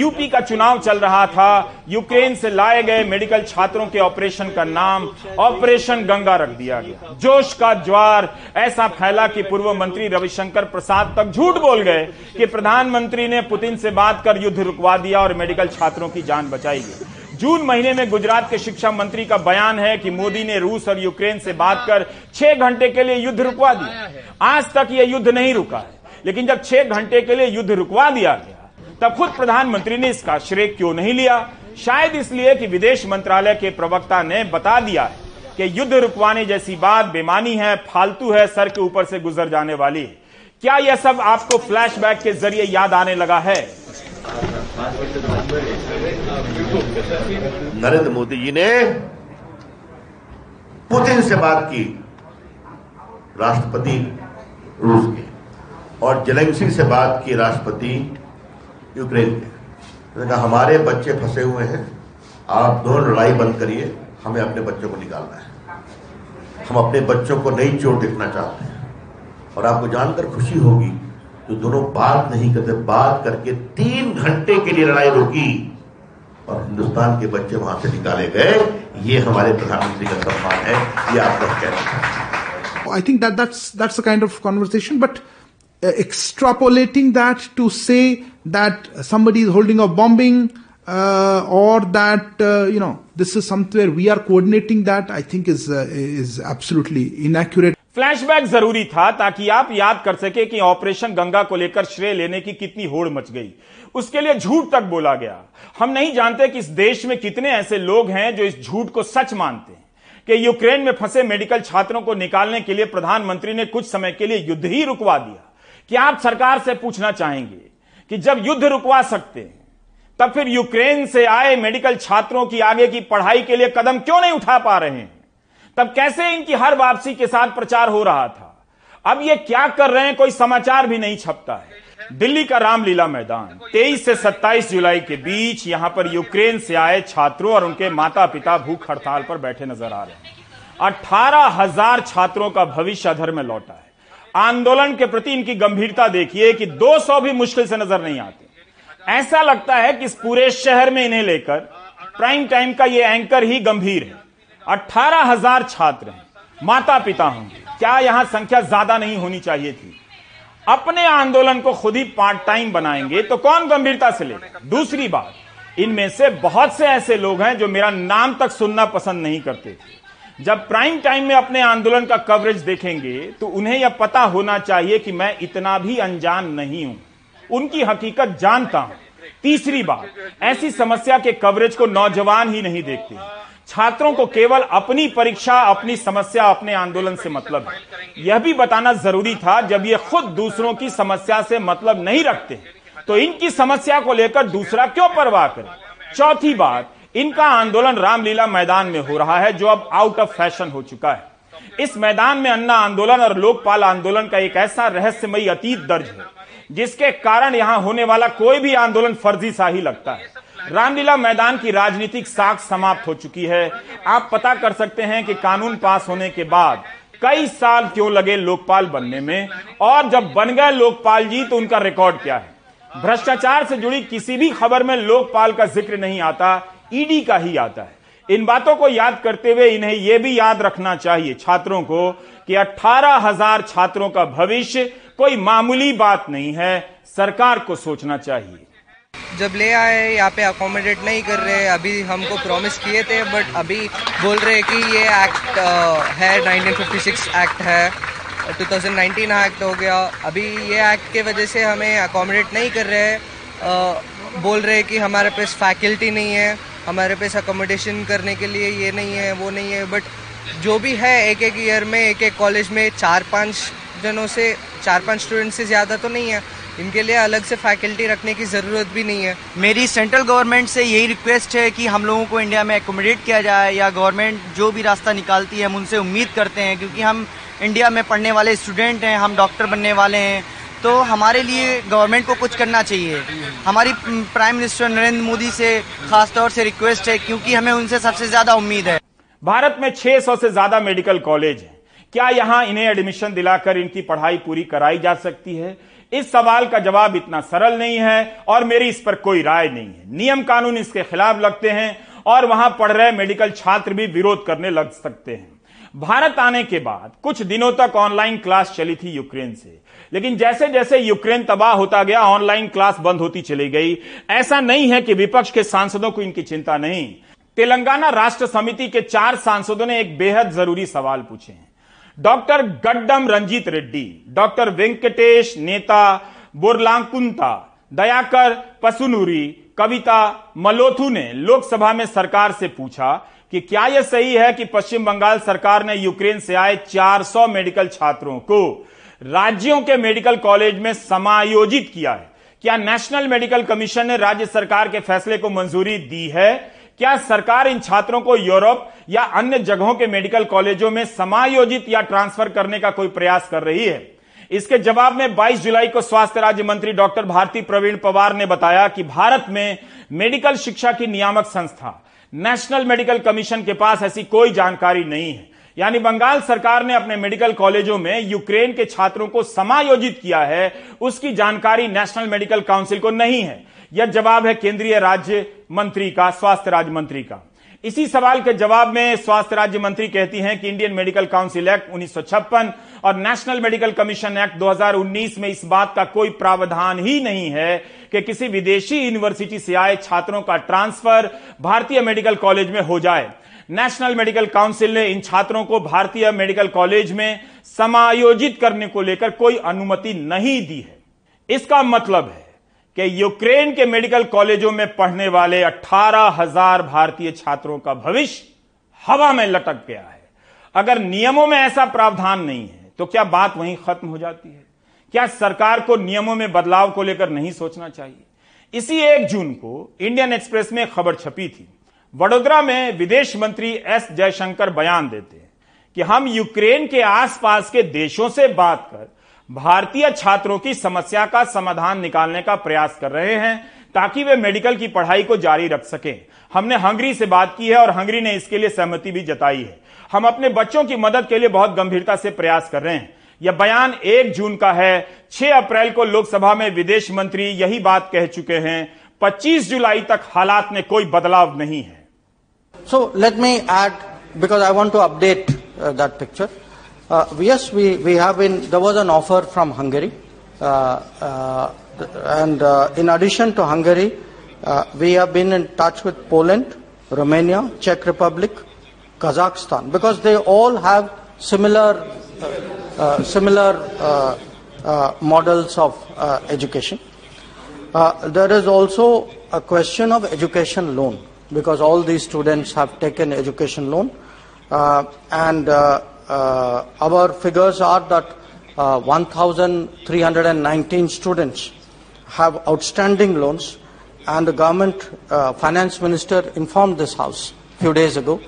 यूपी का चुनाव चल रहा था। यूक्रेन से लाए गए मेडिकल छात्रों के ऑपरेशन का नाम ऑपरेशन गंगा रख दिया गया। जोश का ज्वार, ऐसा फैला कि पूर्व मंत्री रविशंकर प्रसाद तक झूठ बोल गए कि प्रधानमंत्री ने पुतिन से बात कर युद्ध रुकवा दिया और मेडिकल छात्रों की जान बचाई गई। जून महीने में गुजरात के शिक्षा मंत्री का बयान है कि मोदी ने रूस और यूक्रेन से बात कर छह घंटे के लिए युद्ध रुकवा दिया। आज तक यह युद्ध नहीं रुका है। लेकिन जब छह घंटे के लिए युद्ध रुकवा दिया गया तब खुद प्रधानमंत्री ने इसका श्रेय क्यों नहीं लिया? शायद इसलिए कि विदेश मंत्रालय के प्रवक्ता ने बता दिया है कि युद्ध रुकवाने जैसी बात बेमानी है, फालतू है, सर के ऊपर से गुजर जाने वाली। है क्या यह सब आपको फ्लैशबैक के ज़रिए याद आने लगा है? नरेंद्र मोदी जी ने पुतिन से बात की, राष्ट्रपति रूस के, और जेलेंसी से बात की, राष्ट्रपति यूक्रेन के। उन्होंने कहा हमारे बच्चे फंसे हुए हैं आप दोनों लड़ाई बंद करिए हमें अपने बच्चों को निकालना है। हम अपने बच्चों को नई चोट देखना चाहते हैं। और आपको जानकर खुशी होगी जो तो दोनों बात नहीं करते बात करके तीन घंटे के लिए लड़ाई रोकी और हिंदुस्तान के बच्चे वहाँ से निकाले गए। ये हमारे प्रधानमंत्री का सम्मान है ये आप लोग कह रहे हैं think that that's that's the kind of conversation, but uh, extrapolating that to say that somebody is holding a bombing uh, or that uh, you know this is somewhere we are coordinating that, I think is uh, is absolutely inaccurate. Flashback ज़रूरी था ताकि आप याद कर सके कि operation Ganga को लेकर श्रेय लेने की कितनी होड़ मच गई। उसके लिए झूठ तक बोला गया। हम नहीं जानते कि इस देश में कितने ऐसे लोग हैं जो इस झूठ को सच मानते हैं। कि यूक्रेन में फंसे मेडिकल छात्रों को निकालने के लिए प्रधानमंत्री ने कुछ समय के लिए युद्ध ही रुकवा दिया। कि आप सरकार से पूछना चाहेंगे कि जब युद्ध रुकवा सकते हैं, तब फिर यूक्रेन से आए मेडिकल छात्रों की आगे की पढ़ाई के लिए कदम क्यों नहीं उठा पा रहे हैं? तब कैसे इनकी हर वापसी के साथ प्रचार हो रहा था? अब ये क्या कर रहे हैं कोई समाचार भी नहीं छपता है। दिल्ली का रामलीला मैदान 23 से 27 जुलाई के बीच यहाँ पर यूक्रेन से आए छात्रों और उनके माता पिता भूख हड़ताल पर बैठे नज़र आ रहे हैं। अठारह हज़ार छात्रों का भविष्य अधर में लौटा है। आंदोलन के प्रति इनकी गंभीरता देखिए कि 200 भी मुश्किल से नज़र नहीं आते। ऐसा लगता है कि इस पूरे शहर में इन्हें लेकर प्राइम टाइम का ये एंकर ही गंभीर है। अठारह हज़ार छात्र हैं माता पिता होंगे। क्या यहाँ संख्या ज़्यादा नहीं होनी चाहिए थी? अपने आंदोलन को खुद ही पार्ट टाइम बनाएँगे तो कौन गंभीरता से लेगा? दूसरी बात, इनमें से बहुत से ऐसे लोग हैं जो मेरा नाम तक सुनना पसंद नहीं करते थे। जब प्राइम टाइम में अपने आंदोलन का कवरेज देखेंगे तो उन्हें यह पता होना चाहिए कि मैं इतना भी अनजान नहीं हूँ। उनकी हकीकत जानता हूँ। तीसरी बात, ऐसी समस्या के कवरेज को नौजवान ही नहीं देखते। छात्रों को केवल अपनी परीक्षा, अपनी समस्या, अपने आंदोलन से मतलब है। यह भी बताना ज़रूरी था, जब ये खुद दूसरों की समस्या से मतलब नहीं रखते तो इनकी समस्या को लेकर दूसरा क्यों परवाह करे? चौथी बात इनका आंदोलन रामलीला मैदान में हो रहा है, जो अब आउट ऑफ़ फ़ैशन हो चुका है। इस मैदान में अन्ना आंदोलन और लोकपाल आंदोलन का एक ऐसा रहस्यमयी अतीत दर्ज है, जिसके कारण यहाँ होने वाला कोई भी आंदोलन फर्जी सा ही लगता है। रामलीला मैदान की राजनीतिक साख समाप्त हो चुकी है। आप पता कर सकते हैं कि कानून पास होने के बाद कई साल क्यों लगे लोकपाल बनने में, और जब बन गए लोकपाल जी तो उनका रिकॉर्ड क्या है? भ्रष्टाचार से जुड़ी किसी भी खबर में लोकपाल का ज़िक्र नहीं आता। ईडी का ही आता है। इन बातों को याद करते हुए इन्हें यह भी याद रखना चाहिए छात्रों को कि अठारह हज़ार छात्रों का भविष्य कोई मामूली बात नहीं है, सरकार को सोचना चाहिए। जब ले आए, यहाँ पे अकोमोडेट नहीं कर रहे, अभी हमको प्रॉमिस किए थे बट अभी बोल रहे कि ये एक्ट है 1956 एक्ट है 2019 एक्ट हो गया। अभी ये एक्ट के वजह से हमें अकोमोडेट नहीं कर रहे बोल रहे कि हमारे पास फैकल्टी नहीं है। हमारे पास अकोमोडेशन करने के लिए ये नहीं है, वो नहीं है बट जो भी है एक एक ईयर में एक एक कॉलेज में चार पाँच जनों से चार पाँच स्टूडेंट से ज़्यादा तो नहीं है। इनके लिए अलग से फैकल्टी रखने की ज़रूरत भी नहीं है। मेरी सेंट्रल गवर्नमेंट से यही रिक्वेस्ट है कि हम लोगों को इंडिया में एकोमोडेट किया जाए या गवर्नमेंट जो भी रास्ता निकालती है, हम उनसे उम्मीद करते हैं, क्योंकि हम इंडिया में पढ़ने वाले स्टूडेंट हैं, हम डॉक्टर बनने वाले हैं। तो हमारे लिए गवर्नमेंट को कुछ करना चाहिए। हमारी प्राइम मिनिस्टर नरेंद्र मोदी से खासतौर से रिक्वेस्ट है क्योंकि हमें उनसे सबसे ज़्यादा उम्मीद है। भारत में 600 से ज़्यादा मेडिकल कॉलेज हैं। क्या यहाँ इन्हें एडमिशन दिलाकर इनकी पढ़ाई पूरी कराई जा सकती है? इस सवाल का जवाब इतना सरल नहीं है और मेरी इस पर कोई राय नहीं है। नियम कानून इसके खिलाफ लगते हैं और वहाँ पढ़ रहे मेडिकल छात्र भी विरोध करने लग सकते हैं। भारत आने के बाद कुछ दिनों तक ऑनलाइन क्लास चली थी यूक्रेन से। लेकिन जैसे जैसे यूक्रेन तबाह होता गया, ऑनलाइन क्लास बंद होती चली गई। ऐसा नहीं है कि विपक्ष के सांसदों को इनकी चिंता नहीं। तेलंगाना राष्ट्र समिति के चार सांसदों ने एक बेहद ज़रूरी सवाल पूछे हैं। डॉक्टर गड्डम रंजीत रेड्डी, डॉक्टर वेंकटेश नेता बोरलांकुंता, दयाकर पसुनूरी, कविता मलोथू ने लोकसभा में सरकार से पूछा कि क्या यह सही है कि पश्चिम बंगाल सरकार ने यूक्रेन से आए 400 मेडिकल छात्रों को राज्यों के मेडिकल कॉलेज में समायोजित किया है। क्या नेशनल मेडिकल कमीशन ने राज्य सरकार के फैसले को मंजूरी दी है? क्या सरकार इन छात्रों को यूरोप या अन्य जगहों के मेडिकल कॉलेजों में समायोजित या ट्रांसफ़र करने का कोई प्रयास कर रही है? इसके जवाब में 22 जुलाई को स्वास्थ्य राज्य मंत्री डॉक्टर भारती प्रवीण पवार ने बताया कि भारत में मेडिकल शिक्षा की नियामक संस्था, नेशनल मेडिकल कमीशन के पास ऐसी कोई जानकारी नहीं है। यानी बंगाल सरकार ने अपने मेडिकल कॉलेजों में यूक्रेन के छात्रों को समायोजित किया है, उसकी जानकारी नेशनल मेडिकल काउंसिल को नहीं है। यह जवाब है केंद्रीय राज्य मंत्री का, स्वास्थ्य राज्य मंत्री का। इसी सवाल के जवाब में स्वास्थ्य राज्य मंत्री कहती हैं कि इंडियन मेडिकल काउंसिल एक्ट उन्नीस सौ छप्पन और नेशनल मेडिकल कमीशन एक्ट 2019 में इस बात का कोई प्रावधान ही नहीं है कि किसी विदेशी यूनिवर्सिटी से आए छात्रों का ट्रांसफ़र भारतीय मेडिकल कॉलेज में हो जाए। नेशनल मेडिकल काउंसिल ने इन छात्रों को भारतीय मेडिकल कॉलेज में समायोजित करने को लेकर कोई अनुमति नहीं दी है। इसका मतलब है कि यूक्रेन के मेडिकल कॉलेजों में पढ़ने वाले अठारह हज़ार भारतीय छात्रों का भविष्य हवा में लटक गया है। अगर नियमों में ऐसा प्रावधान नहीं है तो क्या बात वहीं खत्म हो जाती है? क्या सरकार को नियमों में बदलाव को लेकर नहीं सोचना चाहिए? इसी एक जून को इंडियन एक्सप्रेस में खबर छपी थी वडोदरा में विदेश मंत्री एस जयशंकर बयान देते हैं कि हम यूक्रेन के आसपास के देशों से बात कर भारतीय छात्रों की समस्या का समाधान निकालने का प्रयास कर रहे हैं ताकि वे मेडिकल की पढ़ाई को जारी रख सकें। हमने हंगरी से बात की है और हंगरी ने इसके लिए सहमति भी जताई है। हम अपने बच्चों की मदद के लिए बहुत गंभीरता से प्रयास कर रहे हैं। यह बयान एक जून का है। 6 अप्रैल को लोकसभा में विदेश मंत्री यही बात कह चुके हैं 25 जुलाई तक हालात में कोई बदलाव नहीं है। So let me add, because I want to update uh, that picture. Uh, yes, we, we have been, there was an offer from Hungary. Uh, uh and uh, in addition to Hungary, uh, we have been in touch with Poland, Romania, Czech Republic, Kazakhstan, because they all have similar, similar models of education. there is also a question of education loan because all these students have taken education loan. Uh, and uh, uh, our figures are that 1,319 students have outstanding loans and the government uh, finance minister informed this house a few days ago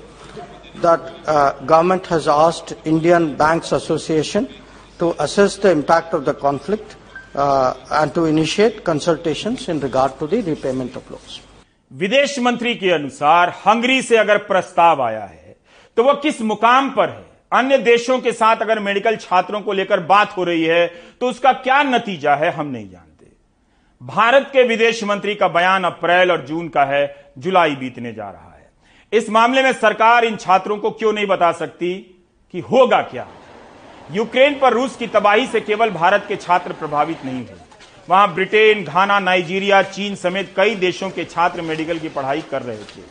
that uh, government has asked Indian Banks Association to assess the impact of the conflict uh, and to initiate consultations in regard to the repayment of loans. विदेश मंत्री के अनुसार Hungary से अगर प्रस्ताव आया है तो वह किस मुकाम पर है? अन्य देशों के साथ अगर मेडिकल छात्रों को लेकर बात हो रही है तो उसका क्या नतीजा है, हम नहीं जानते। भारत के विदेश मंत्री का बयान अप्रैल और जून का है, जुलाई बीतने जा रहा है। इस मामले में सरकार इन छात्रों को क्यों नहीं बता सकती कि होगा क्या? यूक्रेन पर रूस की तबाही से केवल भारत के छात्र प्रभावित नहीं हुए। वहाँ ब्रिटेन, घाना, नाइजीरिया, चीन समेत कई देशों के छात्र मेडिकल की पढ़ाई कर रहे थे।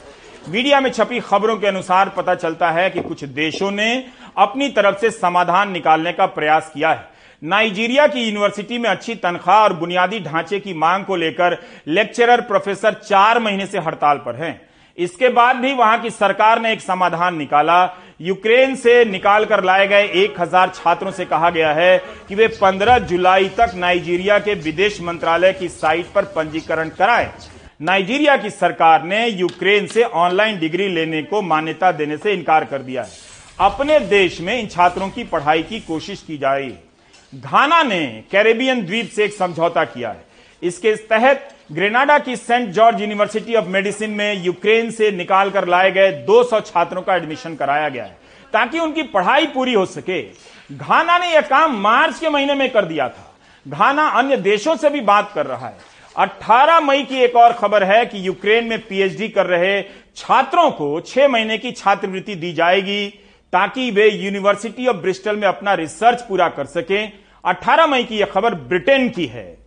मीडिया में छपी खबरों के अनुसार पता चलता है कि कुछ देशों ने अपनी तरफ़ से समाधान निकालने का प्रयास किया है। नाइजीरिया की यूनिवर्सिटी में अच्छी तनख्वाह और बुनियादी ढांचे की मांग को लेकर लेक्चरर प्रोफेसर चार महीने से हड़ताल पर हैं। इसके बाद भी वहाँ की सरकार ने एक समाधान निकाला यूक्रेन से निकाल कर लाए गए एक हज़ार छात्रों से कहा गया है कि वे 15 जुलाई तक नाइजीरिया के विदेश मंत्रालय की साइट पर पंजीकरण कराएँ। नाइजीरिया की सरकार ने यूक्रेन से ऑनलाइन डिग्री लेने को मान्यता देने से इनकार कर दिया है। अपने देश में इन छात्रों की पढ़ाई की कोशिश की जाए घाना ने कैरेबियन द्वीप से एक समझौता किया है। इसके तहत ग्रेनाडा की Saint George University of Medicine में यूक्रेन से निकाल कर लाए गए 200 छात्रों का एडमिशन कराया गया है, ताकि उनकी पढ़ाई पूरी हो सके। घाना ने यह काम मार्च के महीने में कर दिया था। घाना अन्य देशों से भी बात कर रहा है। 18 मई की एक और खबर है कि यूक्रेन में पीएचडी कर रहे छात्रों को छह महीने की छात्रवृत्ति दी जाएगी, ताकि वे यूनिवर्सिटी ऑफ़ ब्रिस्टल में अपना रिसर्च पूरा कर सकें। 18 मई की यह खबर ब्रिटेन की है।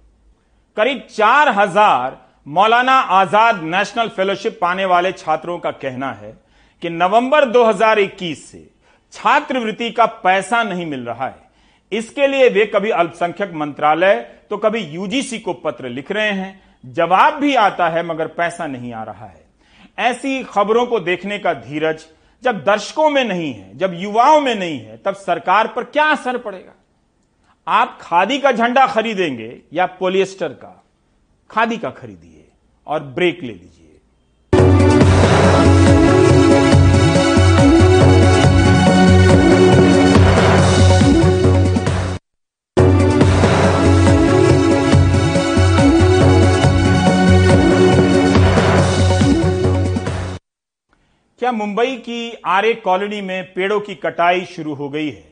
करीब चार हज़ार मौलाना आज़ाद नेशनल फेलोशिप पाने वाले छात्रों का कहना है कि नवंबर 2021 से छात्रवृत्ति का पैसा नहीं मिल रहा है। इसके लिए वे कभी अल्पसंख्यक मंत्रालय तो कभी यूजीसी को पत्र लिख रहे हैं। जवाब भी आता है, मगर पैसा नहीं आ रहा है। ऐसी खबरों को देखने का धीरज जब दर्शकों में नहीं है, जब युवाओं में नहीं है, तब सरकार पर क्या असर पड़ेगा? आप खादी का झंडा खरीदेंगे या पोलिएस्टर का, खादी का खरीदिए और ब्रेक ले लीजिए। क्या मुंबई की आरे कॉलोनी में पेड़ों की कटाई शुरू हो गई है?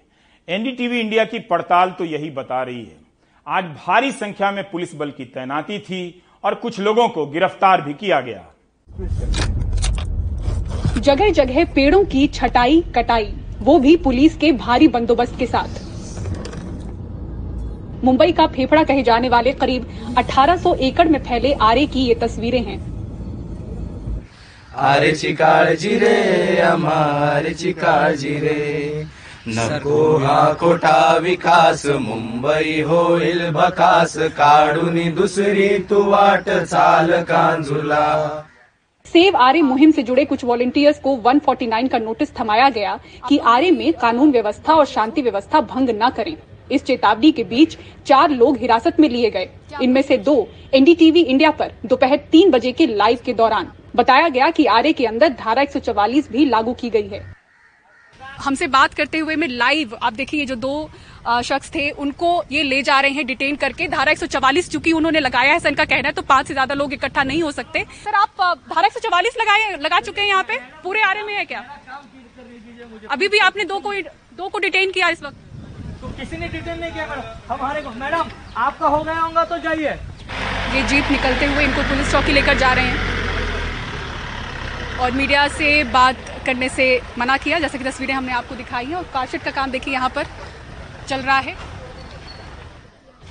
एनडीटीवी इंडिया की पड़ताल तो यही बता रही है। आज भारी संख्या में पुलिस बल की तैनाती थी और कुछ लोगों को गिरफ़्तार भी किया गया। जगह जगह पेड़ों की छटाई कटाई वो भी पुलिस के भारी बंदोबस्त के साथ। मुंबई का फेफड़ा कहे जाने वाले करीब 1800 एकड़ में फैले आरे की ये तस्वीरें हैं। आरेची काळजी रे आमारेची काळजी रे। नको हा खोटा विकास, मुंबई होईल भकास काढून दुसरी तू वाट चाल कांजुला. सेव आरे मुहिम से जुड़े कुछ वॉलेंटियर्स को 149 का नोटिस थमाया गया कि आरे में कानून व्यवस्था और शांति व्यवस्था भंग न करें। इस चेतावनी के बीच चार लोग हिरासत में लिए गए। इनमें से दो एनडीटीवी इंडिया पर दोपहर तीन बजे के लाइव के दौरान। बताया गया कि आरे के अंदर धारा 144 भी लागू की गई है। हमसे बात करते हुए में लाइव आप देखिए जो दो शख्स थे उनको ये ले जा रहे हैं डिटेन करके। धारा 144 चूँकि उन्होंने लगाया है सर का कहना है तो पाँच से ज़्यादा लोग इकट्ठा नहीं हो सकते। सर आप धारा 144 लगाए लगा चुके हैं यहाँ पे? पूरे आरे में है क्या? अभी भी आपने दो को दो को डिटेन किया इस वक्त? तो किसी ने डिटेन नहीं किया हमारे को मैडम आपका हो गया होगा तो जाइए। ये जीप निकलते हुए इनको पुलिस चौकी लेकर जा रहे हैं। और मीडिया से बात करने से मना किया। जैसे कि तस्वीरें हमने आपको दिखाई हैं और कारशेड का काम देखिए यहाँ पर चल रहा है।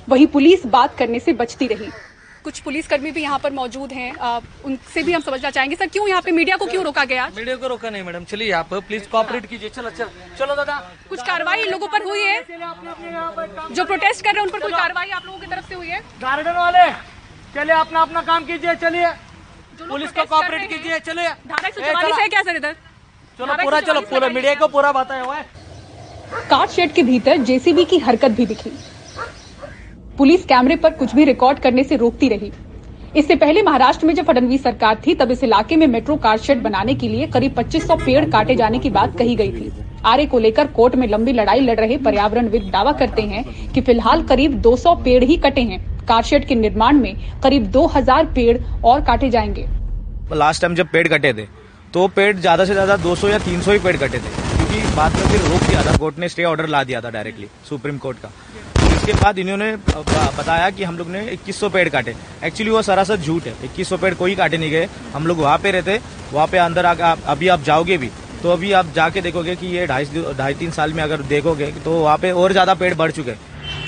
वही पुलिस बात करने से बचती रही। कुछ पुलिसकर्मी भी यहाँ पर मौजूद हैं। आ, उनसे भी हम समझना चाहेंगे सर क्यों यहाँ पे मीडिया को क्यों रोका गया? मीडिया को रोका नहीं मैडम। चलिए आप प्लीज़ कॉपरेट कीजिए। चलो चलो चलो दादा। कुछ कार्रवाई इन लोगों पर हुई है? जो प्रोटेस्ट कर रहे हैं उन पर कोई कार्रवाई आप लोगों की तरफ़ से हुई है? गार्डन वाले चलिए अपना अपना काम कीजिए चलिए। पुलिस को कॉपरेट कीजिए चलिए। धारा है क्या सर इधर? चलो पूरा चलो पूरा मीडिया को पूरा बताया हुआ है। कार शेड के भीतर जेसीबी की हरकत भी दिखी। पुलिस कैमरे पर कुछ भी रिकॉर्ड करने से रोकती रही। इससे पहले महाराष्ट्र में जब फडणवीस सरकार थी तब इस इलाके में मेट्रो कार शेड बनाने के लिए करीब 2500 पेड़ काटे जाने की बात कही गई थी। आरे को लेकर कोर्ट में लंबी लड़ाई लड़ रहे पर्यावरणविद दावा करते हैं कि फ़िलहाल करीब 200 पेड़ ही कटे हैं। कारशेड के निर्माण में करीब 2000 पेड़ और काटे जाएँगे। लास्ट टाइम जब पेड़ कटे थे तो पेड़ ज़्यादा से ज़्यादा 200 या 300 ही पेड़ कटे थे। क्योंकि बाद में फिर रोक दिया था, कोर्ट ने स्टे ऑर्डर ला दिया था डायरेक्टली सुप्रीम कोर्ट का। इसके बाद इन्होंने बताया कि हम लोग ने 2100 पेड़ काटे। एक्चुअली वो सरासर झूठ है 2100 पेड़ कोई काटे नहीं गए। हम लोग वहाँ पे रहते, वहाँ पे अंदर आकर अभी आप जाओगे भी तो अभी आप जाके देखोगे कि ये ढाई ढाई, तीन साल में अगर देखोगे तो वहाँ पे और ज़्यादा पेड़ बढ़ चुके हैं।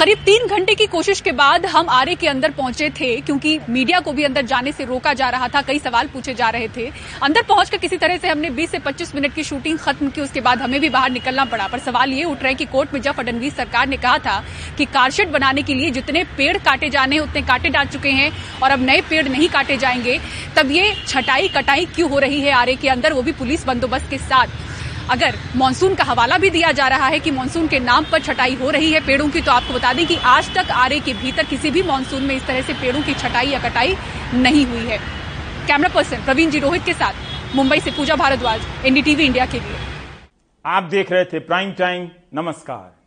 करीब तीन घंटे की कोशिश के बाद हम आरे के अंदर पहुँचे थे, क्योंकि मीडिया को भी अंदर जाने से रोका जा रहा था, कई सवाल पूछे जा रहे थे। अंदर पहुंचकर किसी तरह से हमने 20 से 25 मिनट की शूटिंग खत्म की, उसके बाद हमें भी बाहर निकलना पड़ा। पर सवाल ये उठ रहे कि कोर्ट में जब फडनवीस सरकार ने कहा था कि कारशेड बनाने के लिए जितने पेड़ काटे जाने हैं, उतने काटे जा चुके हैं, और अब नए पेड़ नहीं काटे जाएँगे, तब ये छटाई कटाई क्यों हो रही है आरे के अंदर? वो भी पुलिस बंदोबस्त के साथ। अगर मानसून का हवाला भी दिया जा रहा है कि मानसून के नाम पर छटाई हो रही है पेड़ों की तो आपको बता दें कि आज तक आरे के भीतर किसी भी मानसून में इस तरह से पेड़ों की छटाई या कटाई नहीं हुई है। कैमरा पर्सन प्रवीण जी रोहित के साथ मुंबई से पूजा भारद्वाज, एनडीटीवी इंडिया के लिए। आप देख रहे थे प्राइम टाइम, नमस्कार।